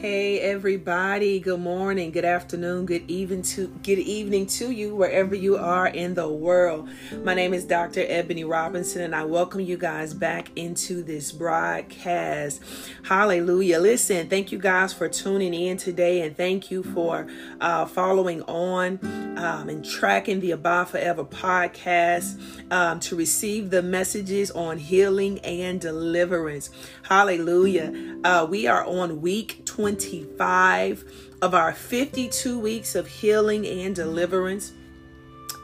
Hey everybody, good morning, good afternoon, good evening to good evening to you wherever you are in the world. My name is Dr. Ebony Robinson and I welcome you guys back into this broadcast. Hallelujah. Listen, thank you guys for tuning in today and thank you for uh, following on um, and tracking the Abide Forever podcast um, to receive the messages on healing and deliverance. Hallelujah. Uh, we are on week 20 25 of our 52 weeks of healing and deliverance.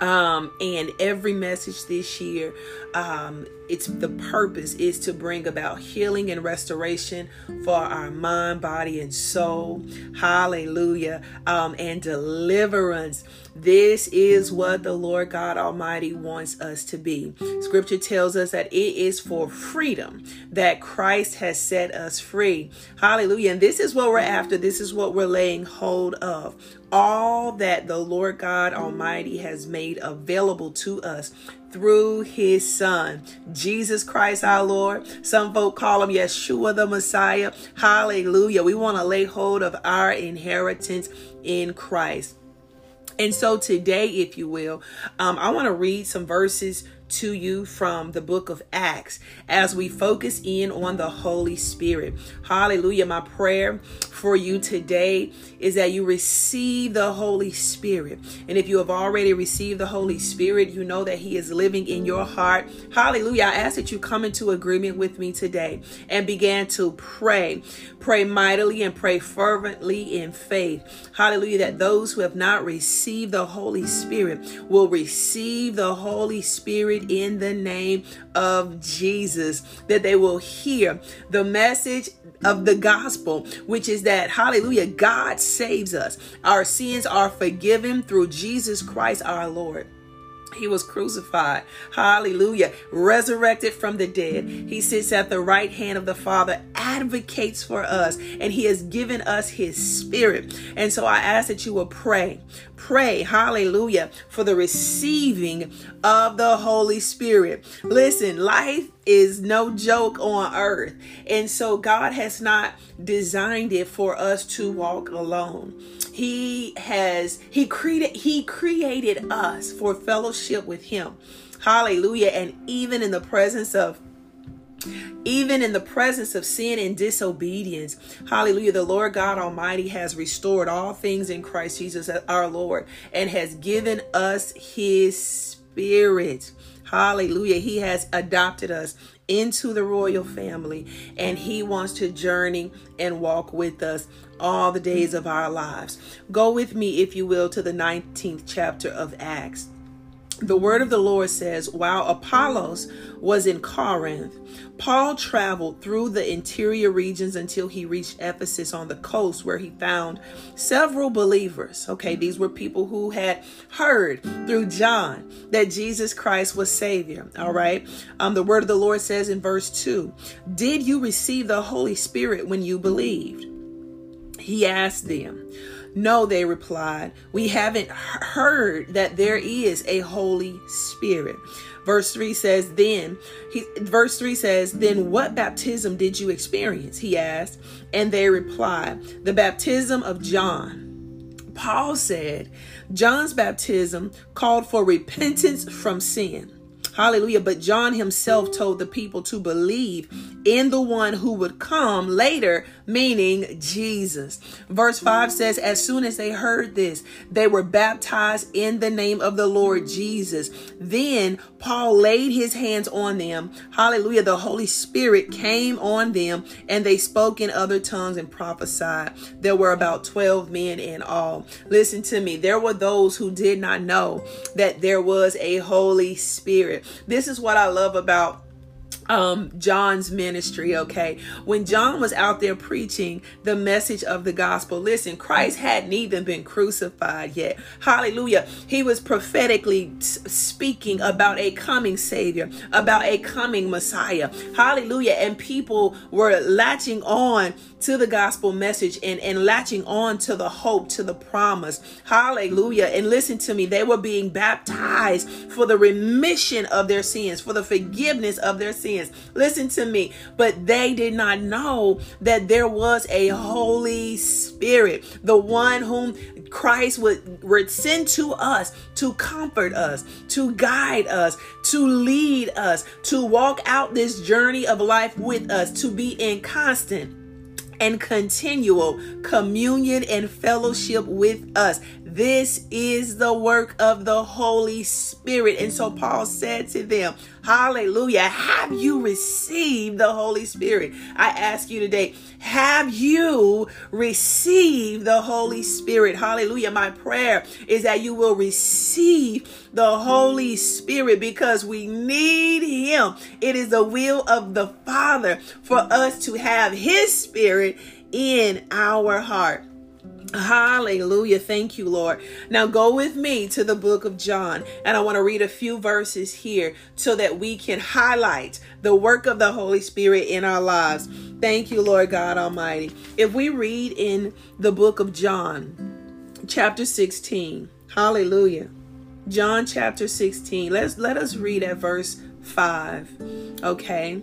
Um, and every message this year um, it's the purpose is to bring about healing and restoration for our mind body and soul. Hallelujah. Um, and deliverance this is what the lord god almighty wants us to be scripture tells us that it is for freedom that christ has set us free hallelujah and this is what we're after this is what we're laying hold of all that the lord god almighty has made available to us through his son, Jesus Christ our Lord. Some folk call him Yeshua the Messiah. Hallelujah. We want to lay hold of our inheritance in Christ. And so today, if you will, um, I want to read some verses to you from the book of Acts as we focus in on the Holy Spirit. Hallelujah. My prayer for you today is that you receive the Holy Spirit. And if you have already received the Holy Spirit, you know that He is living in your heart. Hallelujah. I ask that you come into agreement with me today and begin to pray. Pray mightily and pray fervently in faith. Hallelujah. That those who have not received the Holy Spirit will receive the Holy Spirit in the name of Jesus, that they will hear the message of the gospel, which is that, hallelujah, God saves us. Our sins are forgiven through Jesus Christ our Lord. He was crucified. Hallelujah. Resurrected from the dead. He sits at the right hand of the Father, advocates for us, and He has given us His Spirit. And so I ask that you will pray. Pray, hallelujah, for the receiving of the Holy Spirit. Listen, life is no joke on earth. And so God has not designed it for us to walk alone. He has he created he created us for fellowship with him. Hallelujah. And even in the presence of even in the presence of sin and disobedience, hallelujah, the Lord God Almighty has restored all things in Christ Jesus our Lord and has given us his spirit. Hallelujah. He has adopted us into the royal family and he wants to journey and walk with us all the days of our lives. Go with me, if you will, to the 19th chapter of Acts. The word of the Lord says, while Apollos was in Corinth, Paul traveled through the interior regions until he reached Ephesus on the coast, where he found several believers. Okay, these were people who had heard through John that Jesus Christ was Savior. All right, um, the word of the Lord says in verse 2 Did you receive the Holy Spirit when you believed? He asked them. No, they replied, we haven't heard that there is a Holy Spirit. Verse 3 says, Then, he, verse 3 says, Then what baptism did you experience? He asked. And they replied, The baptism of John. Paul said, John's baptism called for repentance from sin. Hallelujah. But John himself told the people to believe in the one who would come later, meaning Jesus. Verse 5 says, As soon as they heard this, they were baptized in the name of the Lord Jesus. Then Paul laid his hands on them. Hallelujah. The Holy Spirit came on them and they spoke in other tongues and prophesied. There were about 12 men in all. Listen to me. There were those who did not know that there was a Holy Spirit. This is what I love about um John's ministry okay? When John was out there preaching the message of the gospel listen Christ hadn't even been crucified yet. Hallelujah. He was prophetically speaking about a coming savior about a coming messiah. Hallelujah. And people were latching on to the gospel message and and latching on to the hope to the promise. Hallelujah. And listen to me they were being baptized for the remission of their sins for the forgiveness of their sins sins. Listen to me. But they did not know that there was a Holy Spirit, the one whom Christ would, would send to us to comfort us, to guide us, to lead us, to walk out this journey of life with us, to be in constant and continual communion and fellowship with us. This is the work of the Holy Spirit. And so Paul said to them, Hallelujah. Have you received the Holy Spirit? I ask you today, have you received the Holy Spirit? Hallelujah. My prayer is that you will receive the Holy Spirit because we need Him. It is the will of the Father for us to have His Spirit in our heart. Hallelujah. Thank you, Lord. Now go with me to the book of John, and I want to read a few verses here so that we can highlight the work of the Holy Spirit in our lives. Thank you, Lord God Almighty. If we read in the book of John, chapter 16, hallelujah. John chapter 16. Let's let us read at verse 5. Okay.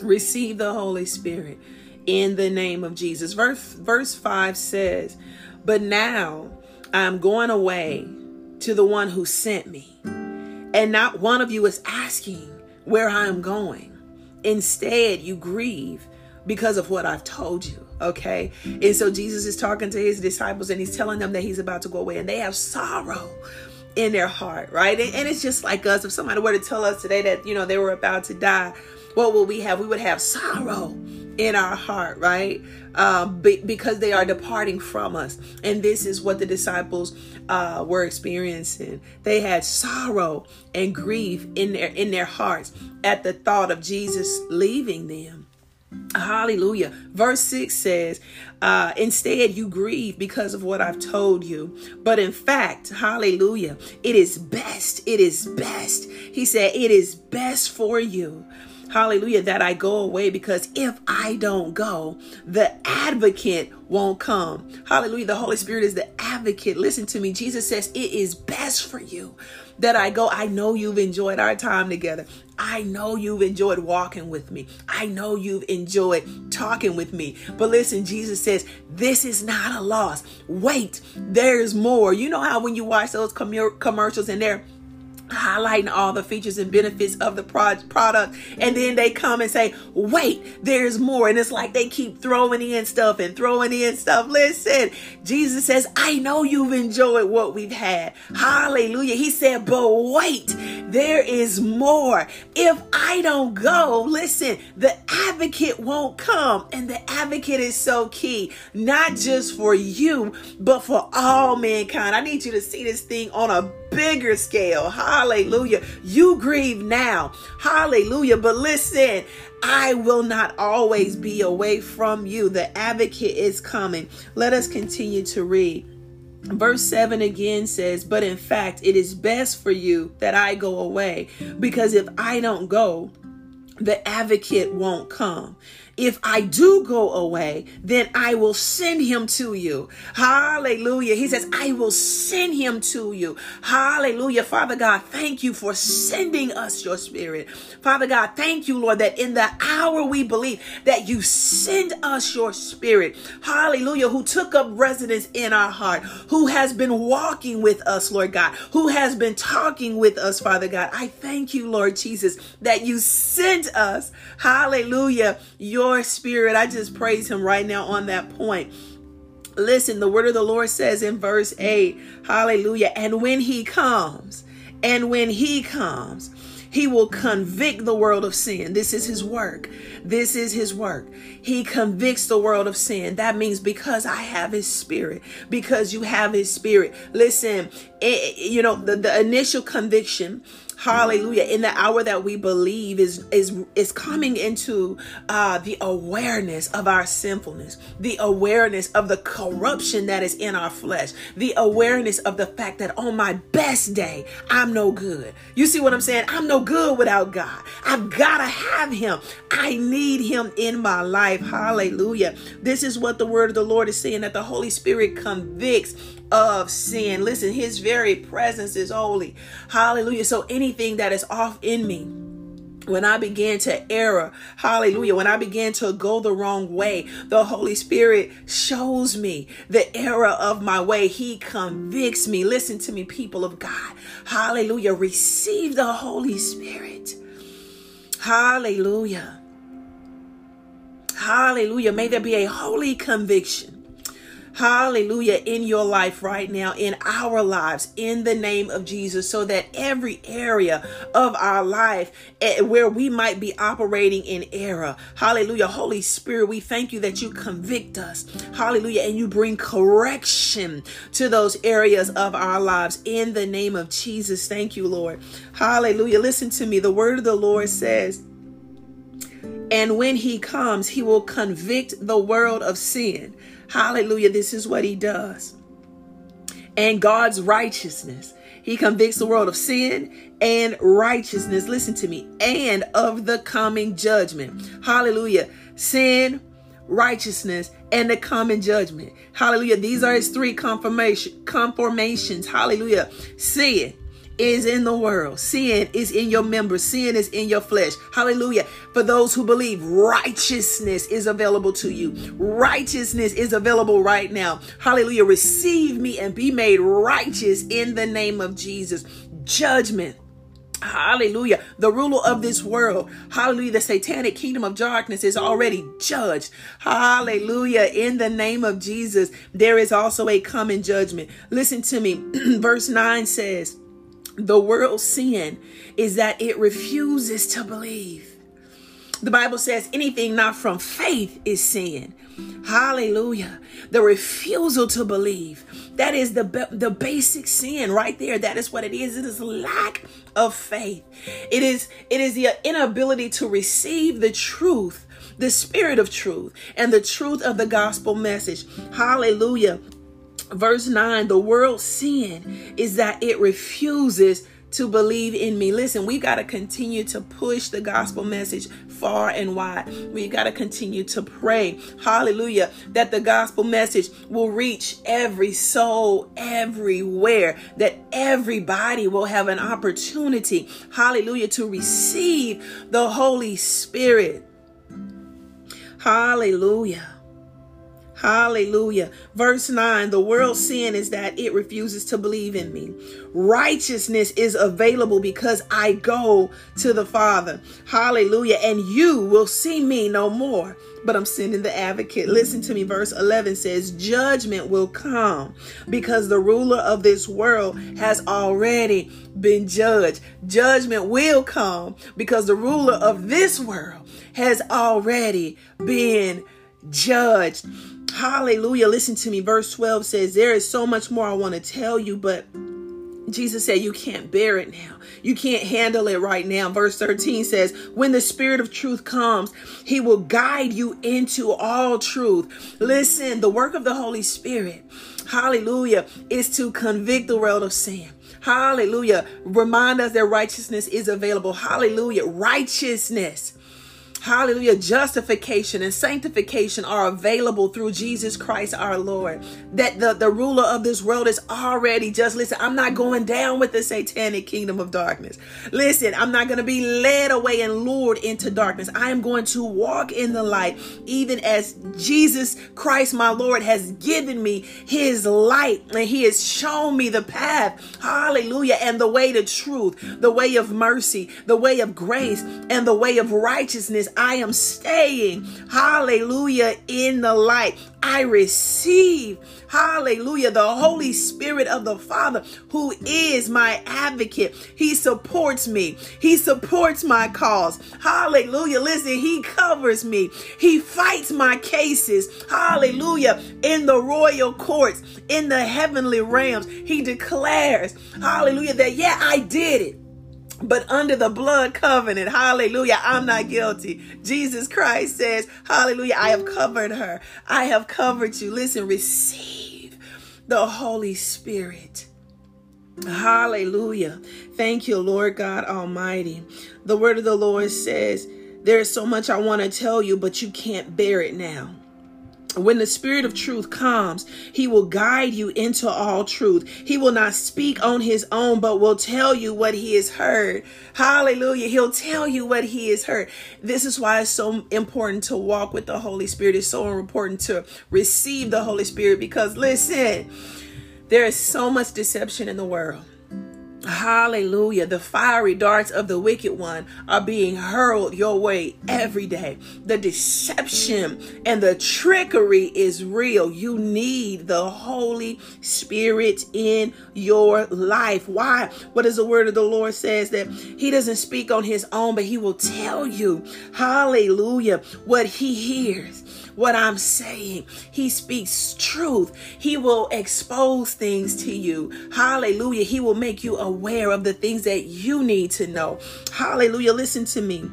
Receive the Holy Spirit in the name of Jesus. Verse, verse 5 says, But now I'm going away to the one who sent me, and not one of you is asking where I am going. Instead, you grieve because of what I've told you. Okay. And so Jesus is talking to his disciples and he's telling them that he's about to go away, and they have sorrow in their heart, right? And, and, it's just like us. If somebody were to tell us today that, you know, they were about to die, what will we have? We would have sorrow in our heart, right? Um, be, because they are departing from us. And this is what the disciples uh, were experiencing. They had sorrow and grief in their in their hearts at the thought of Jesus leaving them. Hallelujah. Verse 6 says, uh, Instead, you grieve because of what I've told you. But in fact, hallelujah, it is best. It is best. He said, It is best for you hallelujah, that I go away because if I don't go, the advocate won't come. Hallelujah. The Holy Spirit is the advocate. Listen to me. Jesus says it is best for you that I go. I know you've enjoyed our time together. I know you've enjoyed walking with me. I know you've enjoyed talking with me. But listen, Jesus says, this is not a loss. Wait, there's more. You know how when you watch those com- commercials and they're highlighting all the features and benefits of the product and then they come and say wait there's more and it's like they keep throwing in stuff and throwing in stuff listen jesus says i know you've enjoyed what we've had hallelujah he said but wait there is more if i don't go listen the advocate won't come and the advocate is so key not just for you but for all mankind i need you to see this thing on a bigger scale. Hallelujah. You grieve now. Hallelujah. But listen, I will not always be away from you. The advocate is coming. Let us continue to read. Verse 7 again says, But in fact, it is best for you that I go away, because if I don't go, the advocate won't come if I do go away, then I will send him to you. Hallelujah. He says, I will send him to you. Hallelujah. Father God, thank you for sending us your spirit. Father God, thank you, Lord, that in the hour we believe that you send us your spirit. Hallelujah. Who took up residence in our heart, who has been walking with us, Lord God, who has been talking with us, Father God. I thank you, Lord Jesus, that you sent us. Hallelujah. Your spirit. I just praise him right now on that point. Listen, the word of the Lord says in verse 8, hallelujah. And when he comes, and when he comes, he will convict the world of sin. This is his work. This is his work. He convicts the world of sin. That means because I have his spirit, because you have his spirit. Listen, it, you know, the, the initial conviction hallelujah. In the hour that we believe is is is coming into uh the awareness of our sinfulness the awareness of the corruption that is in our flesh the awareness of the fact that on my best day i'm no good. You see what i'm saying? I'm no good without god. I've got to have him. I need him in my life. Hallelujah. This is what the word of the lord is saying that the holy spirit convicts of sin. Listen, his very presence is holy. Hallelujah. So anything that is off in me, when I began to err, hallelujah, when I began to go the wrong way, the Holy Spirit shows me the error of my way. He convicts me. Listen to me, people of God. Hallelujah. Receive the Holy Spirit. Hallelujah. Hallelujah. May there be a holy conviction hallelujah, in your life right now, in our lives, in the name of Jesus, so that every area of our life eh, where we might be operating in error, hallelujah, Holy Spirit, we thank you that you convict us, hallelujah, and you bring correction to those areas of our lives in the name of Jesus. Thank you, Lord. Hallelujah. Listen to me. The word of the Lord says, and when he comes, he will convict the world of sin Hallelujah. This is what he does. And God's righteousness. He convicts the world of sin and righteousness. Listen to me. And of the coming judgment. Hallelujah. Sin, righteousness, and the coming judgment. Hallelujah. These are his three confirmation conformations. Hallelujah. Sin is in the world. Sin is in your members. Sin is in your flesh. Hallelujah. For those who believe, righteousness is available to you. Righteousness is available right now. Hallelujah. Receive me and be made righteous in the name of Jesus. Judgment. Hallelujah. The ruler of this world. Hallelujah. The satanic kingdom of darkness is already judged. Hallelujah. In the name of Jesus, there is also a coming judgment. Listen to me. Verse 9 says, the world's sin is that it refuses to believe. The Bible says anything not from faith is sin. Hallelujah. The refusal to believe. That is the, the basic sin right there. That is what it is. It is lack of faith. It is, it is the inability to receive the truth, the spirit of truth, and the truth of the gospel message. Hallelujah verse 9 the world's sin is that it refuses to believe in me. Listen, we got to continue to push the gospel message far and wide. We got to continue to pray, hallelujah, that the gospel message will reach every soul everywhere, that everybody will have an opportunity, hallelujah, to receive the Holy Spirit. Hallelujah. Hallelujah. Verse 9 The world's sin is that it refuses to believe in me. Righteousness is available because I go to the Father. Hallelujah. And you will see me no more, but I'm sending the advocate. Listen to me. Verse 11 says, Judgment will come because the ruler of this world has already been judged. Judgment will come because the ruler of this world has already been judged. Hallelujah. Listen to me. Verse 12 says, There is so much more I want to tell you, but Jesus said, You can't bear it now. You can't handle it right now. Verse 13 says, When the Spirit of truth comes, He will guide you into all truth. Listen, the work of the Holy Spirit, hallelujah, is to convict the world of sin. Hallelujah. Remind us that righteousness is available. Hallelujah. Righteousness Hallelujah. Justification and sanctification are available through Jesus Christ our Lord. That the, the ruler of this world is already just, listen, I'm not going down with the satanic kingdom of darkness. Listen, I'm not going to be led away and lured into darkness. I am going to walk in the light, even as Jesus Christ my Lord has given me his light and he has shown me the path. Hallelujah. And the way to truth, the way of mercy, the way of grace, and the way of righteousness I am staying, hallelujah, in the light. I receive, hallelujah, the Holy Spirit of the Father who is my advocate. He supports me, He supports my cause. Hallelujah. Listen, He covers me, He fights my cases. Hallelujah. In the royal courts, in the heavenly realms, He declares, hallelujah, that yeah, I did it but under the blood covenant, hallelujah, I'm not guilty. Jesus Christ says, hallelujah, I have covered her. I have covered you. Listen, receive the Holy Spirit. Hallelujah. Thank you, Lord God Almighty. The word of the Lord says, There is so much I want to tell you, but you can't bear it now. When the spirit of truth comes, he will guide you into all truth. He will not speak on his own, but will tell you what he has heard. Hallelujah. He'll tell you what he has heard. This is why it's so important to walk with the Holy Spirit. It's so important to receive the Holy Spirit because listen, there is so much deception in the world. Hallelujah. The fiery darts of the wicked one are being hurled your way every day. The deception and the trickery is real. You need the Holy Spirit in your life. Why? What does the word of the Lord says that he doesn't speak on his own, but he will tell you, hallelujah, what he hears what I'm saying. He speaks truth. He will expose things to you. Hallelujah. He will make you aware of the things that you need to know. Hallelujah. Listen to me.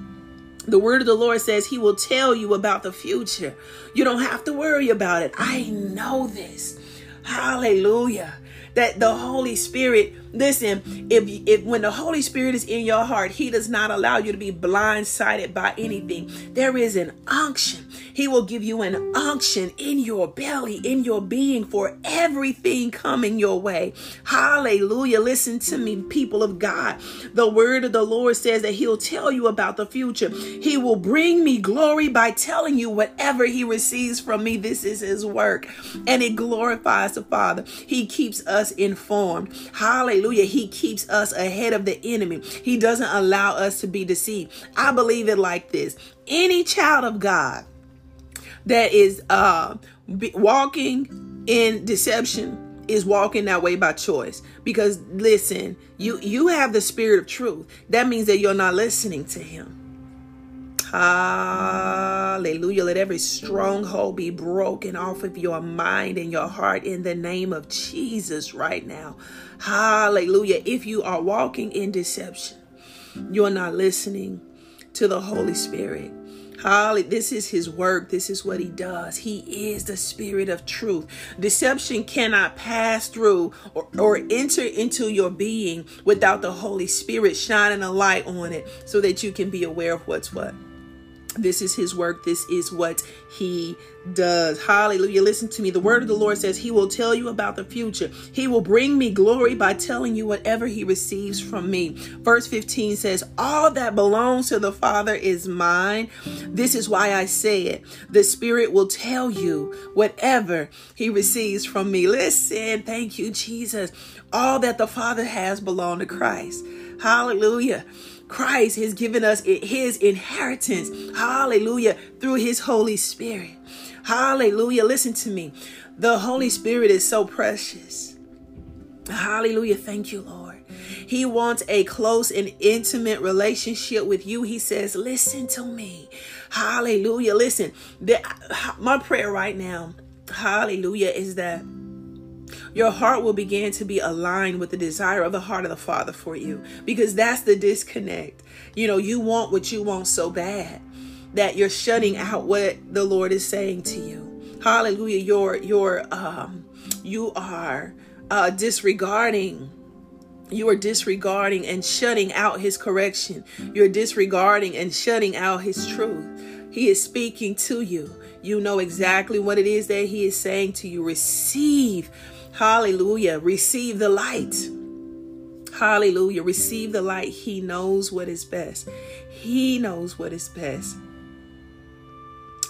The word of the Lord says he will tell you about the future. You don't have to worry about it. I know this. Hallelujah. That the Holy Spirit Listen, if if when the Holy Spirit is in your heart, He does not allow you to be blindsided by anything. There is an unction. He will give you an unction in your belly, in your being for everything coming your way. Hallelujah. Listen to me, people of God. The word of the Lord says that He'll tell you about the future. He will bring me glory by telling you whatever He receives from me. This is His work, and it glorifies the Father. He keeps us informed. Hallelujah. Hallelujah. He keeps us ahead of the enemy. He doesn't allow us to be deceived. I believe it like this. Any child of God that is uh walking in deception is walking that way by choice because listen you you have the spirit of truth that means that you're not listening to him Hallelujah. Let every stronghold be broken off of your mind and your heart in the name of Jesus right now. Hallelujah. If you are walking in deception, you're not listening to the Holy Spirit. Holly, this is his work. This is what he does. He is the spirit of truth. Deception cannot pass through or, or enter into your being without the Holy Spirit shining a light on it so that you can be aware of what's what. This is his work. This is what he does. Hallelujah. Listen to me. The word of the Lord says he will tell you about the future. He will bring me glory by telling you whatever he receives from me. Verse 15 says, All that belongs to the Father is mine. This is why I say it. The Spirit will tell you whatever he receives from me. Listen. Thank you, Jesus. All that the Father has belong to Christ. Hallelujah. Christ has given us his inheritance. Hallelujah. Through his Holy Spirit. Hallelujah. Listen to me. The Holy Spirit is so precious. Hallelujah. Thank you, Lord. He wants a close and intimate relationship with you. He says, Listen to me. Hallelujah. Listen, my prayer right now, hallelujah, is that your heart will begin to be aligned with the desire of the heart of the Father for you because that's the disconnect. You know, you want what you want so bad that you're shutting out what the Lord is saying to you. Hallelujah. You're you're um you are uh disregarding you are disregarding and shutting out his correction. You're disregarding and shutting out his truth. He is speaking to you. You know exactly what it is that he is saying to you. Receive Hallelujah. Receive the light. Hallelujah. Receive the light. He knows what is best. He knows what is best.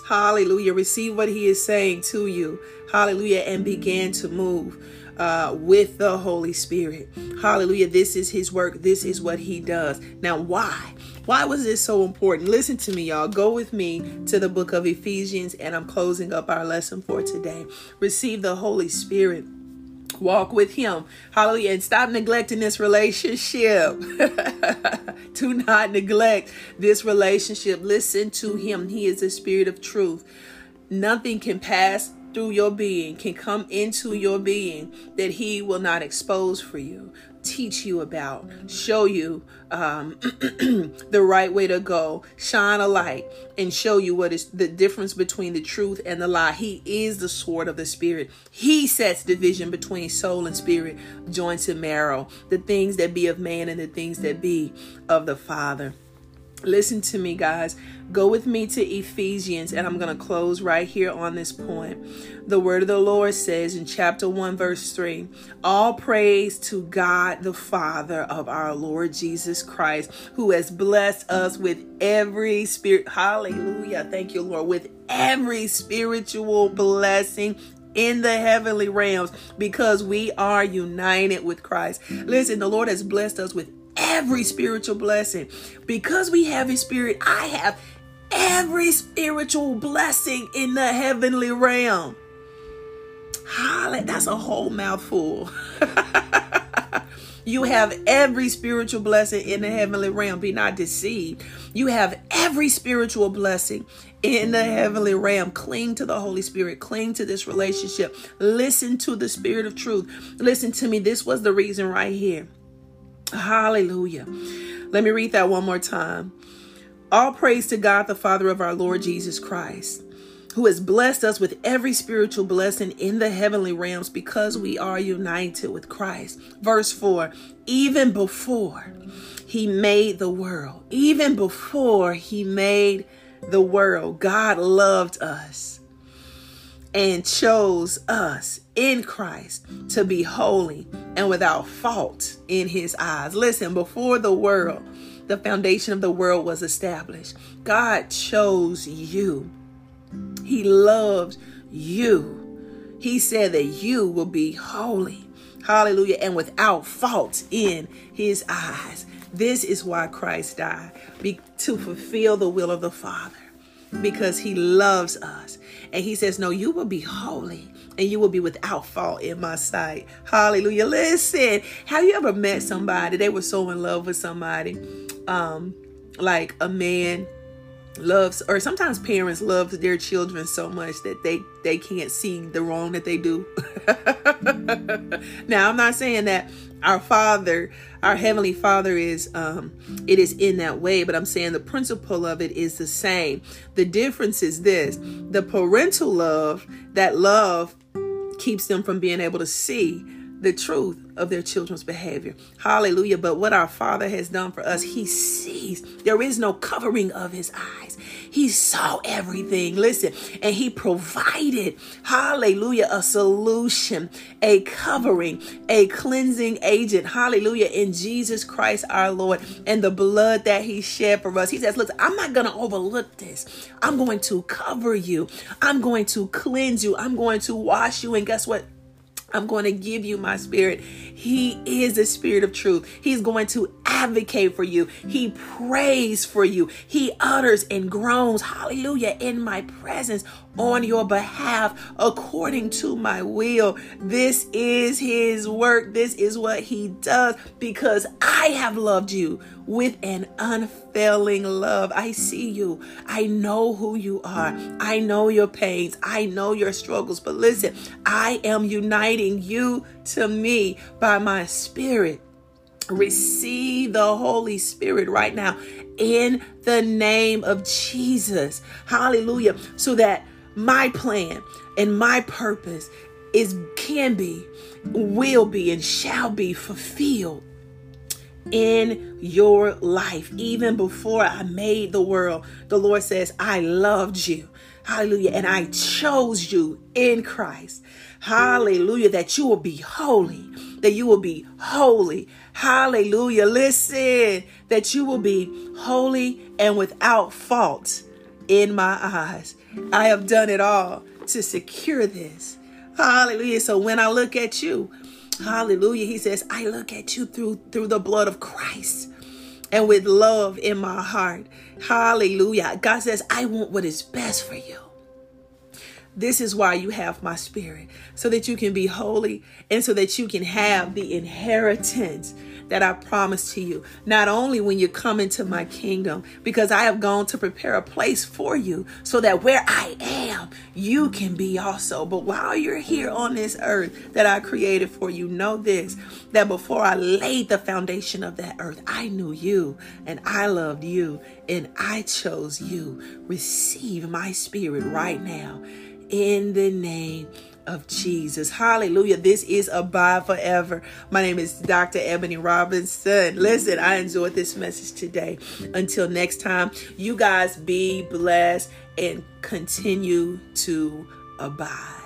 Hallelujah. Receive what he is saying to you. Hallelujah. And begin to move uh, with the Holy Spirit. Hallelujah. This is his work. This is what he does. Now, why? Why was this so important? Listen to me, y'all. Go with me to the book of Ephesians, and I'm closing up our lesson for today. Receive the Holy Spirit Walk with Him. Hallelujah. And stop neglecting this relationship. Do not neglect this relationship. Listen to Him. He is the Spirit of truth. Nothing can pass through your being, can come into your being that He will not expose for you teach you about, show you um, the right way to go, shine a light, and show you what is the difference between the truth and the lie. He is the sword of the Spirit. He sets division between soul and spirit, joints and marrow, the things that be of man and the things that be of the Father. Listen to me, guys. Go with me to Ephesians, and I'm going to close right here on this point. The word of the Lord says in chapter 1, verse 3 All praise to God, the Father of our Lord Jesus Christ, who has blessed us with every spirit. Hallelujah. Thank you, Lord. With every spiritual blessing in the heavenly realms because we are united with Christ. Listen, the Lord has blessed us with every spiritual blessing. Because we have a spirit, I have every spiritual blessing in the heavenly realm. Hallelujah! That's a whole mouthful. you have every spiritual blessing in the heavenly realm. Be not deceived. You have every spiritual blessing in the heavenly realm. Cling to the Holy Spirit. Cling to this relationship. Listen to the Spirit of truth. Listen to me. This was the reason right here. Hallelujah. Let me read that one more time. All praise to God, the Father of our Lord Jesus Christ, who has blessed us with every spiritual blessing in the heavenly realms because we are united with Christ. Verse 4 Even before he made the world, even before he made the world, God loved us and chose us in Christ to be holy and without fault in his eyes. Listen, before the world, the foundation of the world was established, God chose you. He loved you. He said that you will be holy. Hallelujah. And without fault in his eyes. This is why Christ died, be, to fulfill the will of the Father because he loves us. And he says, No, you will be holy and you will be without fault in my sight. Hallelujah. Listen, have you ever met somebody? They were so in love with somebody. Um, like a man loves or sometimes parents love their children so much that they they can't see the wrong that they do. Now i'm not saying that our father our heavenly father is um it is in that way but i'm saying the principle of it is the same. The difference is this the parental love that love keeps them from being able to see the truth of their children's behavior. Hallelujah. But what our Father has done for us, He sees. There is no covering of His eyes. He saw everything. Listen, and He provided, hallelujah, a solution, a covering, a cleansing agent. Hallelujah. In Jesus Christ our Lord and the blood that He shed for us. He says, Look, I'm not going to overlook this. I'm going to cover you. I'm going to cleanse you. I'm going to wash you. And guess what? I'm going to give you my spirit. He is the spirit of truth. He's going to advocate for you. He prays for you. He utters and groans, hallelujah, in my presence on your behalf according to my will. This is his work. This is what he does because I have loved you with an unfailing love. I see you. I know who you are. I know your pains. I know your struggles. But listen, I am uniting you to me by my spirit. Receive the Holy Spirit right now in the name of Jesus. Hallelujah. So that my plan and my purpose is can be, will be, and shall be fulfilled in your life. Even before I made the world, the Lord says, I loved you. Hallelujah. And I chose you in Christ. Hallelujah. That you will be holy. That you will be holy. Hallelujah. Listen, that you will be holy and without fault in my eyes. I have done it all to secure this. Hallelujah. So when I look at you, hallelujah, he says, I look at you through through the blood of Christ and with love in my heart. Hallelujah. God says, I want what is best for you. This is why you have my spirit, so that you can be holy and so that you can have the inheritance that I promised to you. Not only when you come into my kingdom, because I have gone to prepare a place for you so that where I am, you can be also. But while you're here on this earth that I created for you, know this that before I laid the foundation of that earth, I knew you and I loved you and I chose you. Receive my spirit right now in the name of Jesus. Hallelujah. This is Abide Forever. My name is Dr. Ebony Robinson. Listen, I enjoyed this message today. Until next time, you guys be blessed and continue to abide.